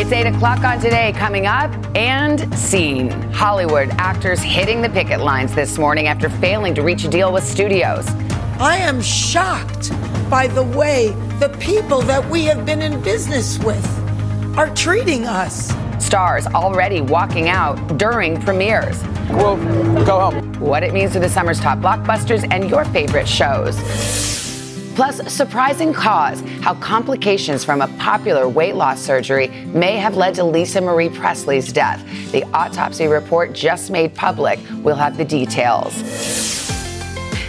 It's 8 o'clock on today. Coming up and seen. Hollywood actors hitting the picket lines this morning after failing to reach a deal with studios. I am shocked by the way the people that we have been in business with are treating us. Stars already walking out during premieres. We'll go home. What it means to the summer's top blockbusters and your favorite shows. Plus, surprising cause how complications from a popular weight loss surgery may have led to Lisa Marie Presley's death. The autopsy report just made public. We'll have the details.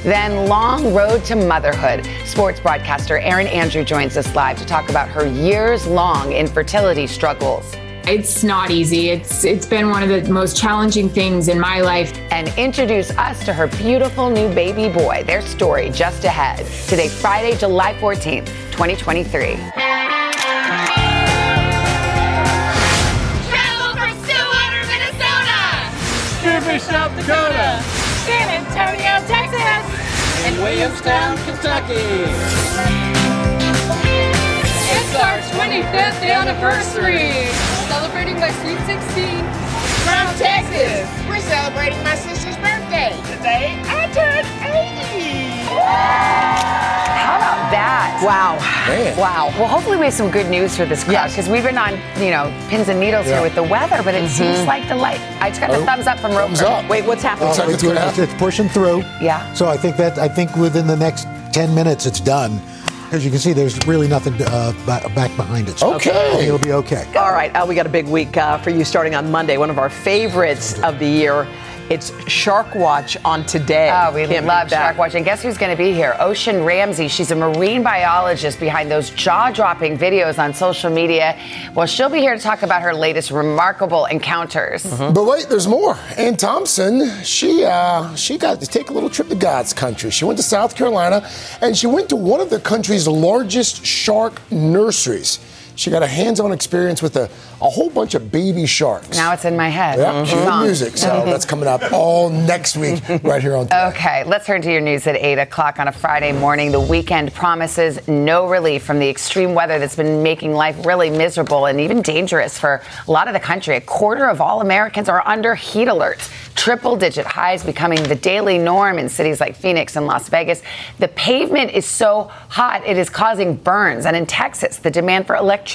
Then, long road to motherhood. Sports broadcaster Erin Andrew joins us live to talk about her years long infertility struggles. It's not easy. It's it's been one of the most challenging things in my life. And introduce us to her beautiful new baby boy. Their story just ahead. Today, Friday, July 14th, 2023. Travel from Stillwater, Minnesota, Fairfield, South Dakota, San Antonio, Texas, and Williamstown, Kentucky. It's our 25th anniversary. Celebrating my sweet 16. From Texas. We're celebrating my sister's birthday. Today, I turned 80. How about that? Wow. Man. Wow. Well, hopefully we have some good news for this crowd Yes. because we've been on, you know, pins and needles Yeah. here with the weather, but it seems like the light. I just got a Oh, thumbs up from Roper. Up. Wait, what's happening? Looks like it's gonna. It's pushing through. Yeah. So I think that I think within the next ten minutes it's done. As you can see, there's really nothing uh, ba- back behind it. So Okay. it'll be okay. All right, uh, we got a big week uh, for you starting on Monday. One of our favorites of the year. It's Shark Watch on today. Oh, we Can't love beat that. shark watching. Guess who's going to be here? Ocean Ramsey. She's a marine biologist behind those jaw-dropping videos on social media. Well, she'll be here to talk about her latest remarkable encounters. But wait, there's more. Anne Thompson, she uh, she got to take a little trip to God's country. She went to South Carolina, and she went to one of the country's largest shark nurseries. She got a hands-on experience with a, a whole bunch of baby sharks. Now it's in my head. yeah, mm-hmm. cue the Song. music. So that's coming up all next week, right here on. Today. Okay, let's turn to your news at 8 o'clock on a Friday morning. The weekend promises no relief from the extreme weather that's been making life really miserable and even dangerous for a lot of the country. A quarter of all Americans are under heat alerts. Triple digit highs becoming the daily norm in cities like Phoenix and Las Vegas. The pavement is so hot, it is causing burns. And in Texas, the demand for electricity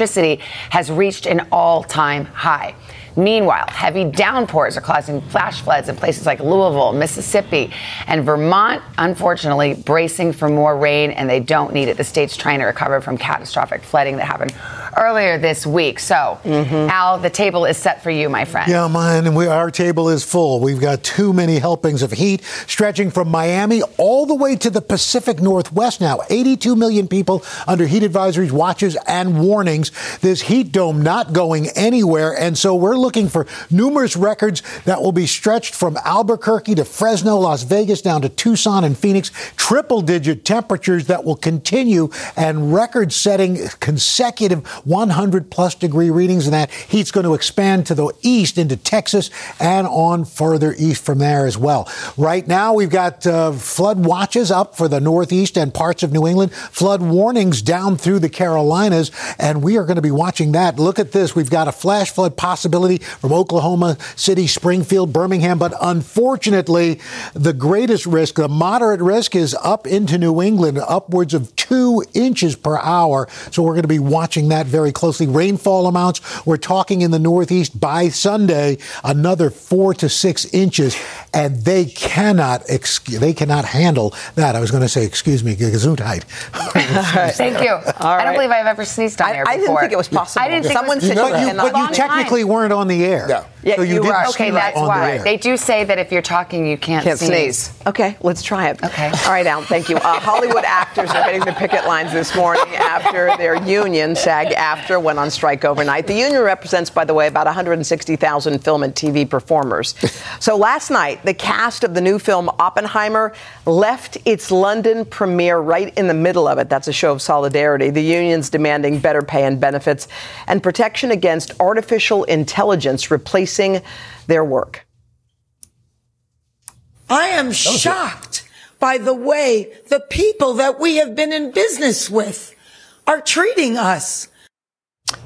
has reached an all time high. Meanwhile, heavy downpours are causing flash floods in places like Louisville, Mississippi, and Vermont, unfortunately, bracing for more rain, and they don't need it. The state's trying to recover from catastrophic flooding that happened earlier this week. So, mm-hmm. Al, the table is set for you, my friend. Yeah, mine. We, our table is full. We've got too many helpings of heat stretching from Miami all the way to the Pacific Northwest now. 82 million people under heat advisories, watches, and warnings. This heat dome not going anywhere. And so we're looking for numerous records that will be stretched from Albuquerque to Fresno, Las Vegas, down to Tucson and Phoenix. Triple digit temperatures that will continue and record setting consecutive 100 plus degree readings. And that heat's going to expand to the east into Texas and on further east from there as well. Right now, we've got uh, flood watches up for the Northeast and parts of New England, flood warnings down through the Carolinas, and we are going to be watching that. Look at this. We've got a flash flood possibility from Oklahoma City, Springfield, Birmingham, but unfortunately, the greatest risk, the moderate risk, is up into New England, upwards of two inches per hour. So we're going to be watching that very closely. Rainfall amounts, we're talking in the Northeast by Sunday, another four to six inches, and they cannot, ex- they cannot handle that. I was going to say, excuse me, Gesundheit. Thank you. I don't believe I've ever sneezed on I- air I didn't think it was possible. I didn't think Someone it was said But you, And but a you long technically weren't on the air. Yeah. Yeah, So you you did are. Okay, that's on the why. air. They do say that if you're talking, you can't, Can't sneeze. Okay, let's try it. Okay. All right, Al, thank you. Uh, Hollywood actors are hitting the picket lines this morning after their union, SAG AFTRA, went on strike overnight. The union represents, by the way, about 160,000 film and TV performers. So last night, the cast of the new film Oppenheimer left its London premiere right in the middle of it. That's a show of solidarity. The union's demanding better pay and benefits and protection against artificial intelligence replacing their work. I am shocked by the way the people that we have been in business with are treating us.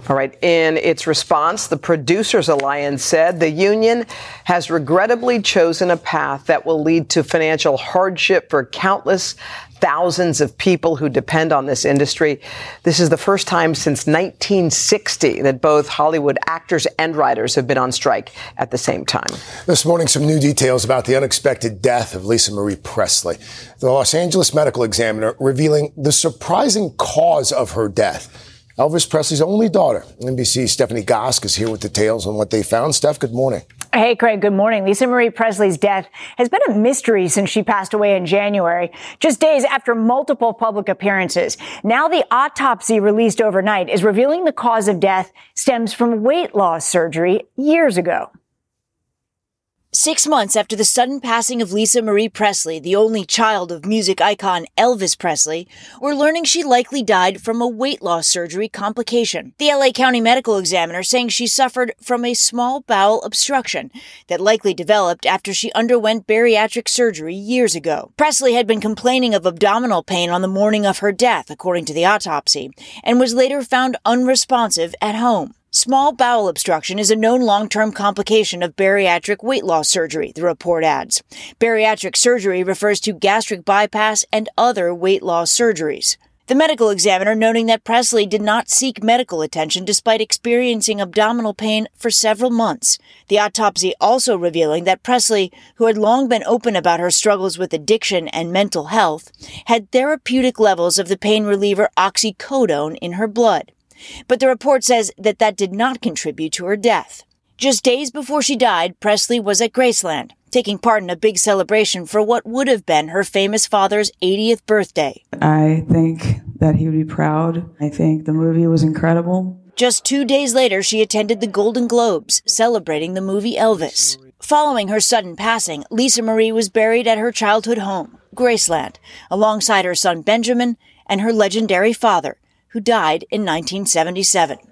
All right. In its response, the Producers Alliance said the union has regrettably chosen a path that will lead to financial hardship for countless thousands of people who depend on this industry. This is the first time since 1960 that both Hollywood actors and writers have been on strike at the same time. This morning, some new details about the unexpected death of Lisa Marie Presley. The Los Angeles Medical Examiner revealing the surprising cause of her death. Elvis Presley's only daughter, NBC's Stephanie Gosk, is here with details on what they found. Steph, good morning. Hey, Craig, good morning. Lisa Marie Presley's death has been a mystery since she passed away in January, just days after multiple public appearances. Now the autopsy released overnight is revealing the cause of death stems from weight loss surgery years ago. Six months after the sudden passing of Lisa Marie Presley, the only child of music icon Elvis Presley, we're learning she likely died from a weight loss surgery complication. The LA County Medical Examiner saying she suffered from a small bowel obstruction that likely developed after she underwent bariatric surgery years ago. Presley had been complaining of abdominal pain on the morning of her death, according to the autopsy, and was later found unresponsive at home. Small bowel obstruction is a known long-term complication of bariatric weight loss surgery, the report adds. Bariatric surgery refers to gastric bypass and other weight loss surgeries. The medical examiner noting that Presley did not seek medical attention despite experiencing abdominal pain for several months. The autopsy also revealing that Presley, who had long been open about her struggles with addiction and mental health, had therapeutic levels of the pain reliever oxycodone in her blood. But the report says that that did not contribute to her death. Just days before she died, Presley was at Graceland, taking part in a big celebration for what would have been her famous father's 80th birthday. I think that he would be proud. I think the movie was incredible. Just two days later, she attended the Golden Globes, celebrating the movie Elvis. Following her sudden passing, Lisa Marie was buried at her childhood home, Graceland, alongside her son Benjamin and her legendary father, who died in 1977.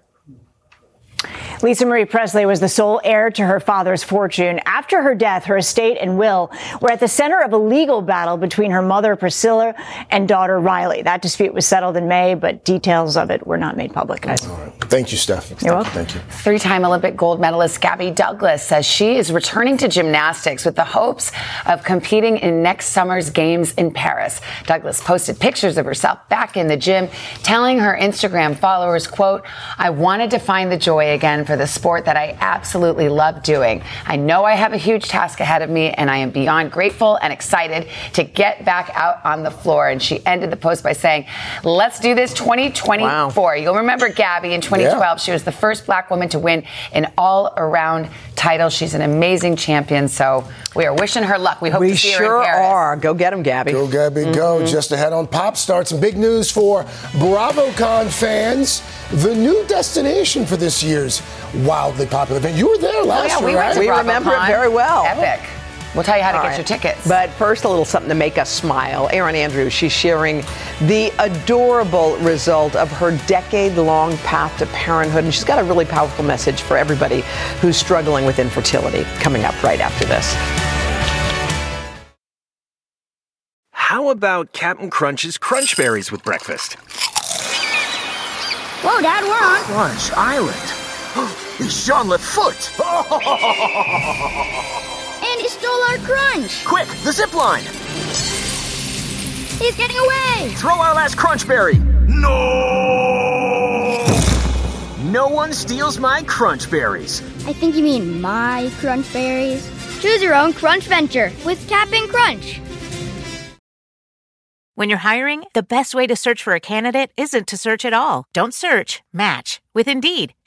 Lisa Marie Presley was the sole heir to her father's fortune. After her death, her estate and will were at the center of a legal battle between her mother, Priscilla, and daughter, Riley. That dispute was settled in May, but details of it were not made public. Guys. Thank you, Steph. You're welcome. Thank you. Three time Olympic gold medalist Gabby Douglas says she is returning to gymnastics with the hopes of competing in next summer's games in Paris. Douglas posted pictures of herself back in the gym, telling her Instagram followers, quote, I wanted to find the joy again for the sport that I absolutely love doing. I know I have a huge task ahead of me, and I am beyond grateful and excited to get back out on the floor. And she ended the post by saying, Let's do this 2024. You'll remember Gabby in 2012. Yeah. She was the first black woman to win an all around title. She's an amazing champion. So we are wishing her luck. We hope We to see her sure in Paris. are. Go get him, Gabby. Go, Gabby, go. Mm-hmm. Just ahead on Pop Start, some big news for BravoCon fans. The new destination for this year's wildly popular event. You were there Oh, last yeah, year, went right? to We remember it very well. Epic. We'll tell you how to All get right. your tickets. But first, a little something to make us smile. Erin Andrews, she's sharing the adorable result of her decade long path to parenthood. And she's got a really powerful message for everybody who's struggling with infertility coming up right after this. How about Cap'n Crunch's Crunch Berries with breakfast? Whoa, Dad, we're on. Crunch Island. It's Jean LaFoote. And he stole our crunch. Quick, the zip line. He's getting away. Throw our last Crunch Berry. No! No one steals my Crunch Berries. I think you mean my crunch berries. Choose your own crunch venture with Cap'n Crunch. When you're hiring, the best way to search for a candidate isn't to search at all. Don't search, match with Indeed.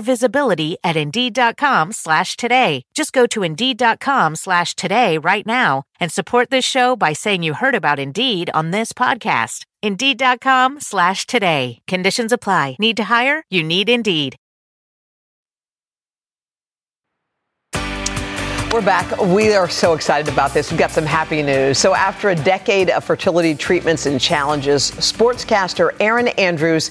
visibility at Indeed.com slash today. Just go to Indeed.com slash today right now and support this show by saying you heard about Indeed on this podcast. Indeed.com slash today. Conditions apply. Need to hire? You need Indeed. We're back. We are so excited about this. We've got some happy news. So, after a decade of fertility treatments and challenges, sportscaster Erin Andrews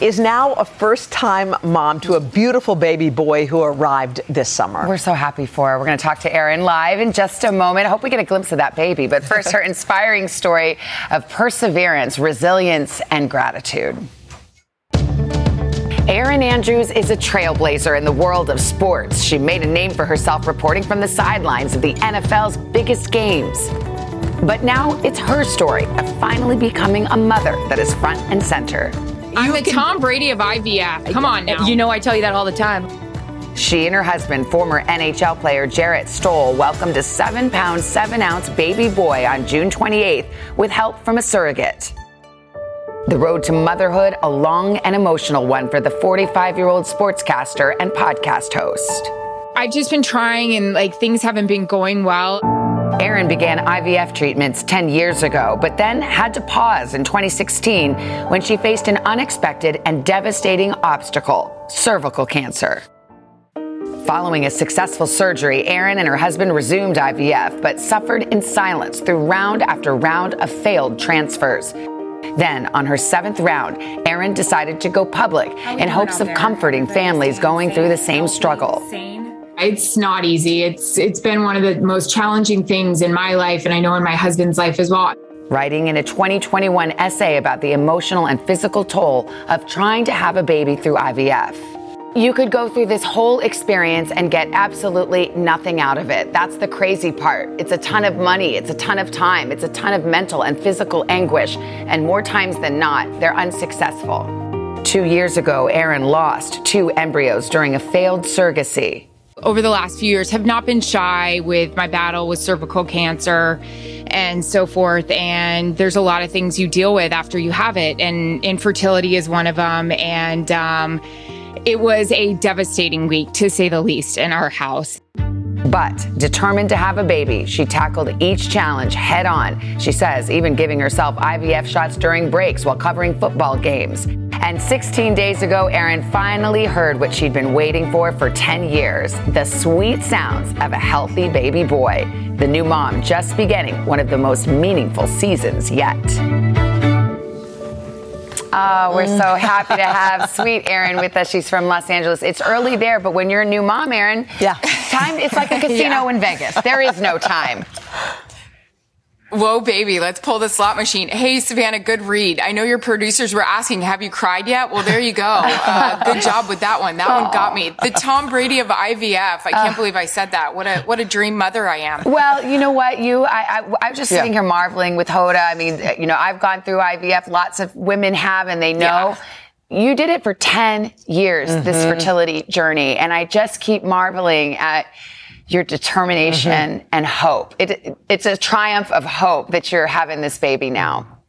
is now a first time mom to a beautiful baby boy who arrived this summer. We're so happy for her. We're going to talk to Erin live in just a moment. I hope we get a glimpse of that baby. But first, her inspiring story of perseverance, resilience, and gratitude. Erin Andrews is a trailblazer in the world of sports. She made a name for herself reporting from the sidelines of the NFL's biggest games. But now it's her story of finally becoming a mother that is front and center. I'm the Tom Brady of IVF. Come on now. You know I tell you that all the time. She and her husband, former NHL player Jarrett Stoll, welcomed a seven pound, seven ounce baby boy on June 28th with help from a surrogate. The road to motherhood, a long and emotional one for the 45 year old sportscaster and podcast host. I've just been trying and like things haven't been going well. Erin began IVF treatments 10 years ago, but then had to pause in 2016 when she faced an unexpected and devastating obstacle cervical cancer. Following a successful surgery, Erin and her husband resumed IVF, but suffered in silence through round after round of failed transfers. Then, on her seventh round, Erin decided to go public in hopes of comforting families going through the same struggle. It's not easy. It's it's been one of the most challenging things in my life and I know in my husband's life as well. Writing in a 2021 essay about the emotional and physical toll of trying to have a baby through IVF. You could go through this whole experience and get absolutely nothing out of it. That's the crazy part. It's a ton of money, it's a ton of time, it's a ton of mental and physical anguish, and more times than not, they're unsuccessful. Two years ago, Erin lost two embryos during a failed surrogacy. Over the last few years, have not been shy with my battle with cervical cancer and so forth. And there's a lot of things you deal with after you have it, and infertility is one of them. And um, it was a devastating week, to say the least, in our house. But determined to have a baby, she tackled each challenge head on. She says, even giving herself IVF shots during breaks while covering football games. And 16 days ago, Erin finally heard what she'd been waiting for for 10 years the sweet sounds of a healthy baby boy. The new mom just beginning one of the most meaningful seasons yet. Oh, we're so mm. happy to have sweet Erin with us. She's from Los Angeles. It's early there, but when you're a new mom, Erin, yeah, time it's like a casino yeah. in Vegas. There is no time. Whoa, baby, let's pull the slot machine. Hey, Savannah, good read. I know your producers were asking, have you cried yet? Well, there you go. Uh, good job with that one. That one got me. The Tom Brady of IVF. I can't uh, believe I said that. What a what a dream mother I am. Well, you know what? You, I, I, I was just sitting yeah. here marveling with Hoda. I mean, you know, I've gone through IVF. Lots of women have, and they know. Yeah. You did it for 10 years, mm-hmm. this fertility journey. And I just keep marveling at, your determination mm-hmm. and hope. It, it's a triumph of hope that you're having this baby now.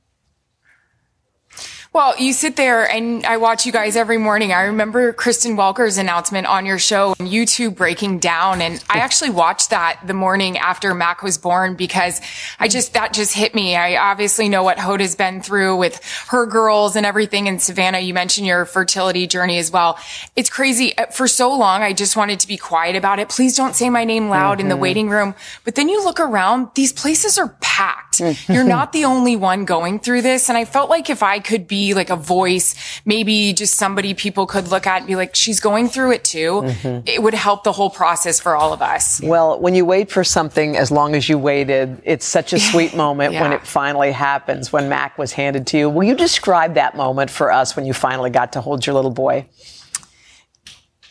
Well, you sit there and I watch you guys every morning. I remember Kristen Welker's announcement on your show and you two breaking down. And I actually watched that the morning after Mac was born because I just, that just hit me. I obviously know what Hoda's been through with her girls and everything. And Savannah, you mentioned your fertility journey as well. It's crazy. Uh, for so long, I just wanted to be quiet about it. Please don't say my name loud mm-hmm. in the mm-hmm. waiting room. But then you look around, these places are packed. Mm-hmm. You're not the only one going through this. And I felt like if I could be be like a voice, maybe just somebody people could look at and be like, she's going through it too. Mhm. It would help the whole process for all of us. Well, when you wait for something as long as you waited, it's such a sweet moment when it finally happens, when Mac was handed to you. Will you describe that moment for us when you finally got to hold your little boy?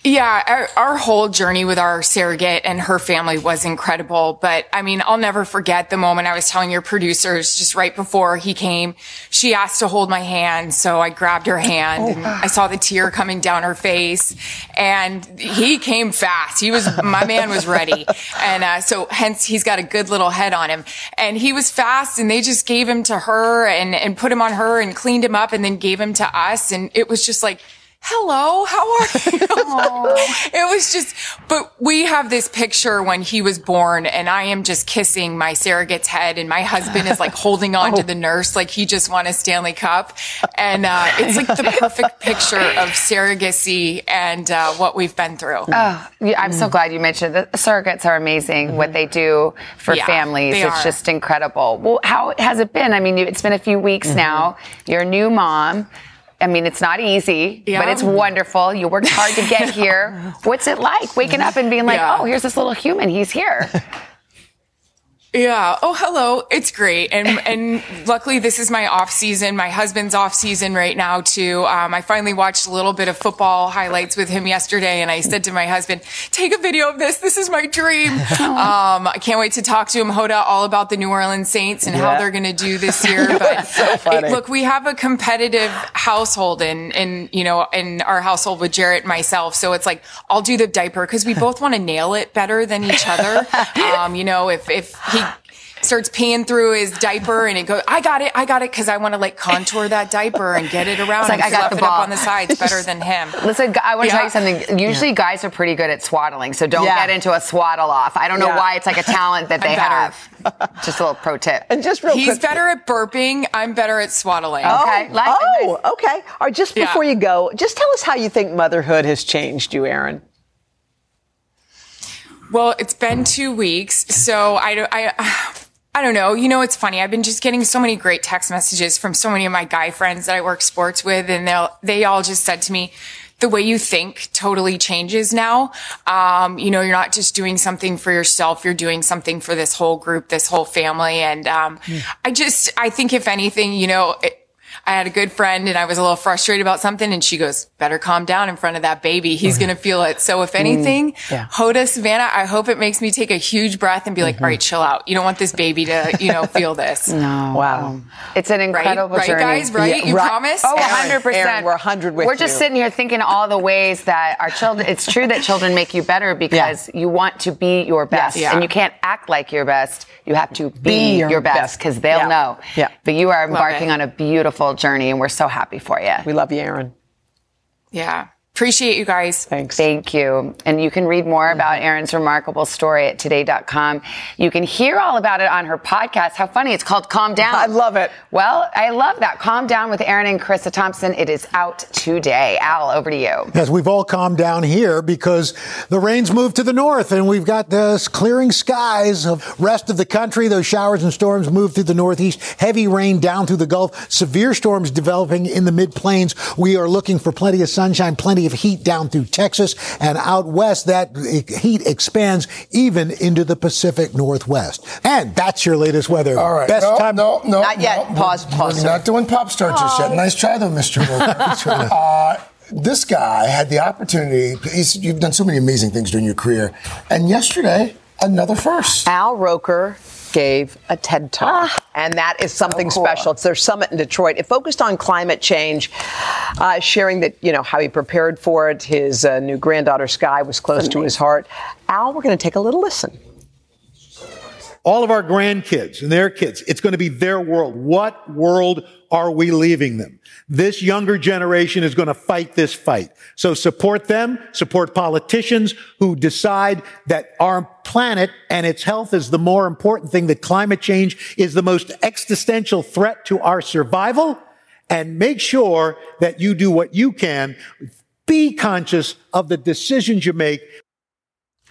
Yeah, our, our whole journey with our surrogate and her family was incredible. But I mean, I'll never forget the moment I was telling your producers just right before he came. She asked to hold my hand, so I grabbed her hand and I saw the tear coming down her face. And he came fast. He was my man was ready, and uh, so hence he's got a good little head on him. And he was fast, and they just gave him to her and and put him on her and cleaned him up, and then gave him to us. And it was just like hello, how are you? it was just, but we have this picture when he was born and I am just kissing my surrogate's head and my husband is like holding on to the nurse like he just won a Stanley Cup. And uh, it's like the perfect picture of surrogacy and uh, what we've been through. Oh, yeah, I'm so glad you mentioned that. Surrogates are amazing. What they do for Yeah, families, it's are. just incredible. Well, how has it been? I mean, it's been a few weeks Mm-hmm. now. You're a new mom. I mean, it's not easy, Yeah. but it's wonderful. You worked hard to get here. What's it like waking up and being like, Yeah. oh, here's this little human. He's here. Yeah. Oh, hello. It's great. And, and luckily this is my off season. My husband's off season right now too. Um, I finally watched a little bit of football highlights with him yesterday and I said to my husband, take a video of this. This is my dream. Um, I can't wait to talk to him, Hoda, all about the New Orleans Saints and how they're going to do this year. But So it- look, we have a competitive household and in, you know, in our household with Jarrett and myself. So it's like, I'll do the diaper because we both want to nail it better than each other. Um, you know, if, if he, starts peeing through his diaper and it goes, I got it, I got it, because I want to like contour that diaper and get it around It's like, and I got fluff the it up ball. on the sides better than him. Listen, I want to Yeah. tell you something. Usually, guys are pretty good at swaddling, so don't Yeah. get into a swaddle off. I don't know Yeah. why it's like a talent that they have. Just a little pro tip. And just real He's quick. better at burping. I'm better at swaddling. Okay, Oh, like- oh, okay. All right, just Yeah. before you go, just tell us how you think motherhood has changed you, Erin. Well, it's been two weeks, so I I, I don't know. You know, it's funny. I've been just getting so many great text messages from so many of my guy friends that I work sports with, and they they all just said to me, the way you think totally changes now. Um, you know, you're not just doing something for yourself; you're doing something for this whole group, this whole family, and um, I just, I think if anything, you know. It, I had a good friend and I was a little frustrated about something and she goes, better calm down in front of that baby. He's going to feel it. So if anything, yeah. Hoda, Savannah, I hope it makes me take a huge breath and be like, mm-hmm. all right, chill out. You don't want this baby to, you know, feel this. No. Wow. Um, it's an incredible Right, journey. guys? Right? Yeah, you right. promise? Oh, Erin, 100%. Erin, we're 100 with We're just you. sitting here thinking all the ways that our children, it's true that children make you better because you want to be your best. Yes. And you can't act like your best. You have to be, Be your, your best best. because they'll Yeah. know. Yeah. But you are embarking on a beautiful journey and we're so happy for you. We love you, Erin. Yeah. Appreciate you guys. Thanks. Thank you. And you can read more about Erin's remarkable story at today.com. You can hear all about it on her podcast. How funny. It's called Calm Down. I love it. Well, I love that. Calm Down with Erin and Charissa Thompson. It is out today. Al, over to you. Yes, we've all calmed down here because the rain's moved to the north and we've got this clearing skies of rest of the country. Those showers and storms move through the northeast. Heavy rain down through the Gulf. Severe storms developing in the mid plains. We are looking for plenty of sunshine, plenty of heat down through Texas and out west. That heat expands even into the Pacific Northwest. And that's your latest weather. All right. Best no, time. no, no. Not yet. no. Pause, We're- pause, We're sir. not doing Pop Start just yet. Nice try, though, Mr. Uh, this guy had the opportunity. He's, you've done so many amazing things during your career. And yesterday, another first. Al Roker gave a TED Talk, and that is something cool. special. It's their summit in Detroit. It focused on climate change, uh, sharing that you know how he prepared for it. His uh, new granddaughter Sky was close to his heart. Al, we're going to take a little listen. All of our grandkids and their kids. It's going to be their world. What world are we leaving them? This younger generation is going to fight this fight. So support them, support politicians who decide that our planet and its health is the more important thing, that climate change is the most existential threat to our survival, and make sure that you do what you can. Be conscious of the decisions you make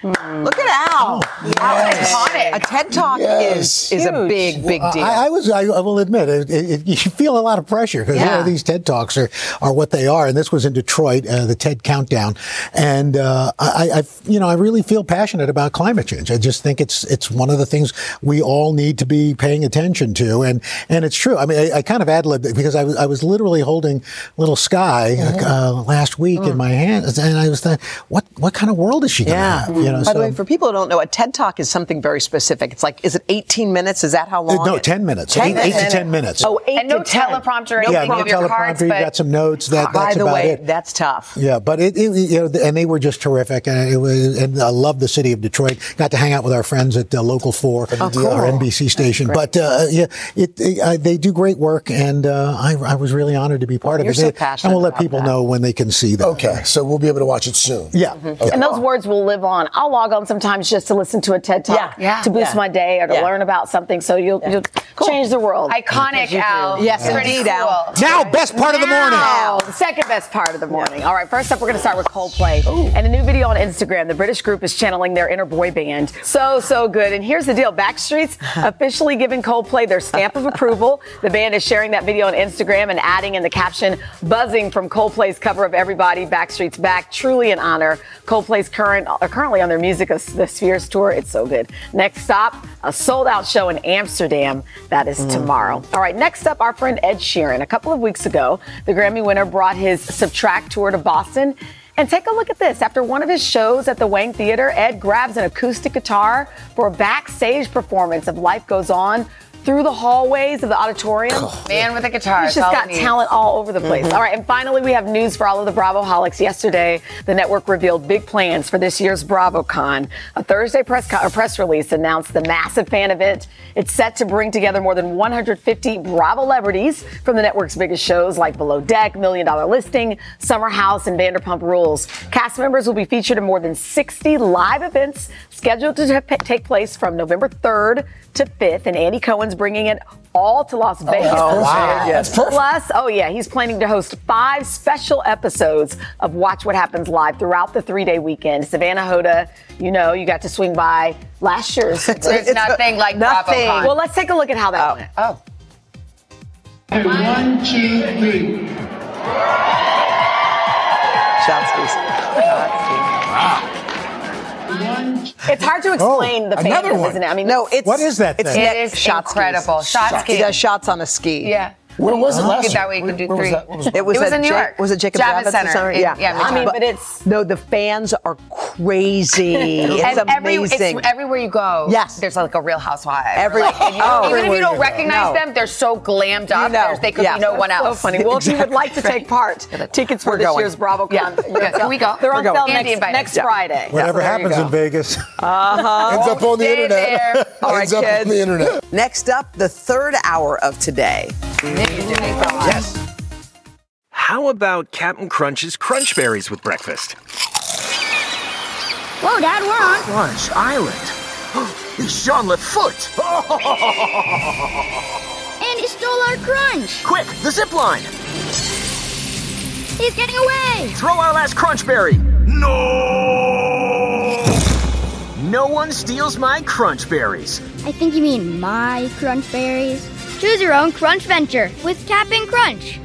Look at Al. Yes. iconic. A TED Talk Yes. is, is a big, big Well, deal. I, I was, I, I will admit, it, it, it- you feel a lot of pressure because Yeah. these TED Talks are, are what they are. And this was in Detroit, uh, the TED Countdown. And, uh, I, I, you know, I really feel passionate about climate change. I just think it's, it's one of the things we all need to be paying attention to. And, and it's true. I mean, I, I kind of ad libbed it because I was, I was literally holding little Sky, uh, last week in my hands. And I was thinking, what, what kind of world is she going to yeah. have? You know, By the way, for people who don't know, a TED Talk is something very specific. It's like, is it 18 minutes? Is that how long? No, 10 minutes. 10 Eight- eight to 10 minutes. Oh, eight And no 10. teleprompter or No yeah, no You have teleprompter. cards, you but- got some notes. That, By that's the about way, it. that's tough. Yeah, but it, it you know, and they were just terrific, and it was, and I love the city of Detroit. Got to hang out with our friends at uh, Local Four, Oh, cool. our NBC station. But uh, yeah, it, it uh, they do great work, and uh, I, I was really honored to be part You're of it. so And- passionate and we'll let people that. know when they can see that. Okay, so we'll be able to watch it soon. Yeah. Okay. And those words will live on. I'll log on sometimes just to listen to a TED talk Yeah, yeah, to boost yeah. my day or to Yeah. learn about something. So you'll, you'll change the world. Iconic, Al. Yes, Pretty indeed, cool. Al. Now, best part of the morning. Now, the second best part of the morning. All right, first up, we're going to start with Coldplay. And a new video on Instagram. The British group is channeling their inner boy band. So, so good. And here's the deal Backstreet's officially giving Coldplay their stamp of approval. The band is sharing that video on Instagram and adding in the caption, buzzing from Coldplay's cover of Everybody, Backstreet's Back. Truly an honor. Coldplay's current, are currently on their Music of the Spheres tour. It's so good. Next stop, a sold out show in Amsterdam. That is mm. tomorrow. All right, next up, our friend Ed Sheeran. A couple of weeks ago, the Grammy winner brought his Subtract tour to Boston. And take a look at this. After one of his shows at the Wang Theater, Ed grabs an acoustic guitar for a backstage performance of Life Goes On through the hallways of the auditorium. Man with a guitar. He's that's just got we talent all over the place. Mm-hmm. All right, and finally, we have news for all of the Bravo holics. Yesterday, the network revealed big plans for this year's BravoCon. A Thursday press co- or press release announced the massive fan event. It's set to bring together more than 150 Bravo celebrities from the network's biggest shows like Below Deck, Million Dollar Listing, Summer House, and Vanderpump Rules. Cast members will be featured in more than 60 live events scheduled to ta- take place from November 3rd to 5th, and Andy Cohen's bringing it all to Las oh, Vegas. Oh, wow. That's perfect. Plus, oh yeah, he's planning to host five special episodes of Watch What Happens Live throughout the three-day weekend. Savannah Hoda, you know, you got to swing by last year's. It's nothing like Nothing. BravoCon. Well, let's take a look at how that oh. went. Oh. One, two, three. It's hard to explain the oh, another fandom, one. isn't it? I mean, No, it's What is that It's thing? net It is shot incredible. skis. Shot He does shots on a ski. Yeah. Where was it last year? that way you can do three. that? What was that? It was, It was in New York. Was it Jacob Javits Javits Center. Yeah. Yeah, I mean, But- but it's No, the fans are crazy. it's and every, amazing. it's, everywhere you go, Yes. there's like a real housewife. Every- Like, you- oh, even if you don't recognize No. them, they're so glammed up. You know. They could Yeah. be no one so else. funny. Well, if you would like to take part, tickets for We're this going. year's BravoCon. Yeah. Yeah. Can we go? They're on going. sale next, next Yeah. Friday. Whatever there happens in Vegas. Uh-huh. Ends up on the internet. there. All right, Ends up kids. on the internet. Next up, the third hour of today. Yes. How about Cap'n Crunch's Crunch Berries with breakfast? Whoa, Dad, we're on. Crunch Island. It's Jean LaFoote. And he stole our crunch. Quick, the zip line. He's getting away. Throw our last Crunch Berry. No! No one steals my Crunch Berries. I think you mean my crunch berries. Choose your own crunch venture with Cap'n Crunch.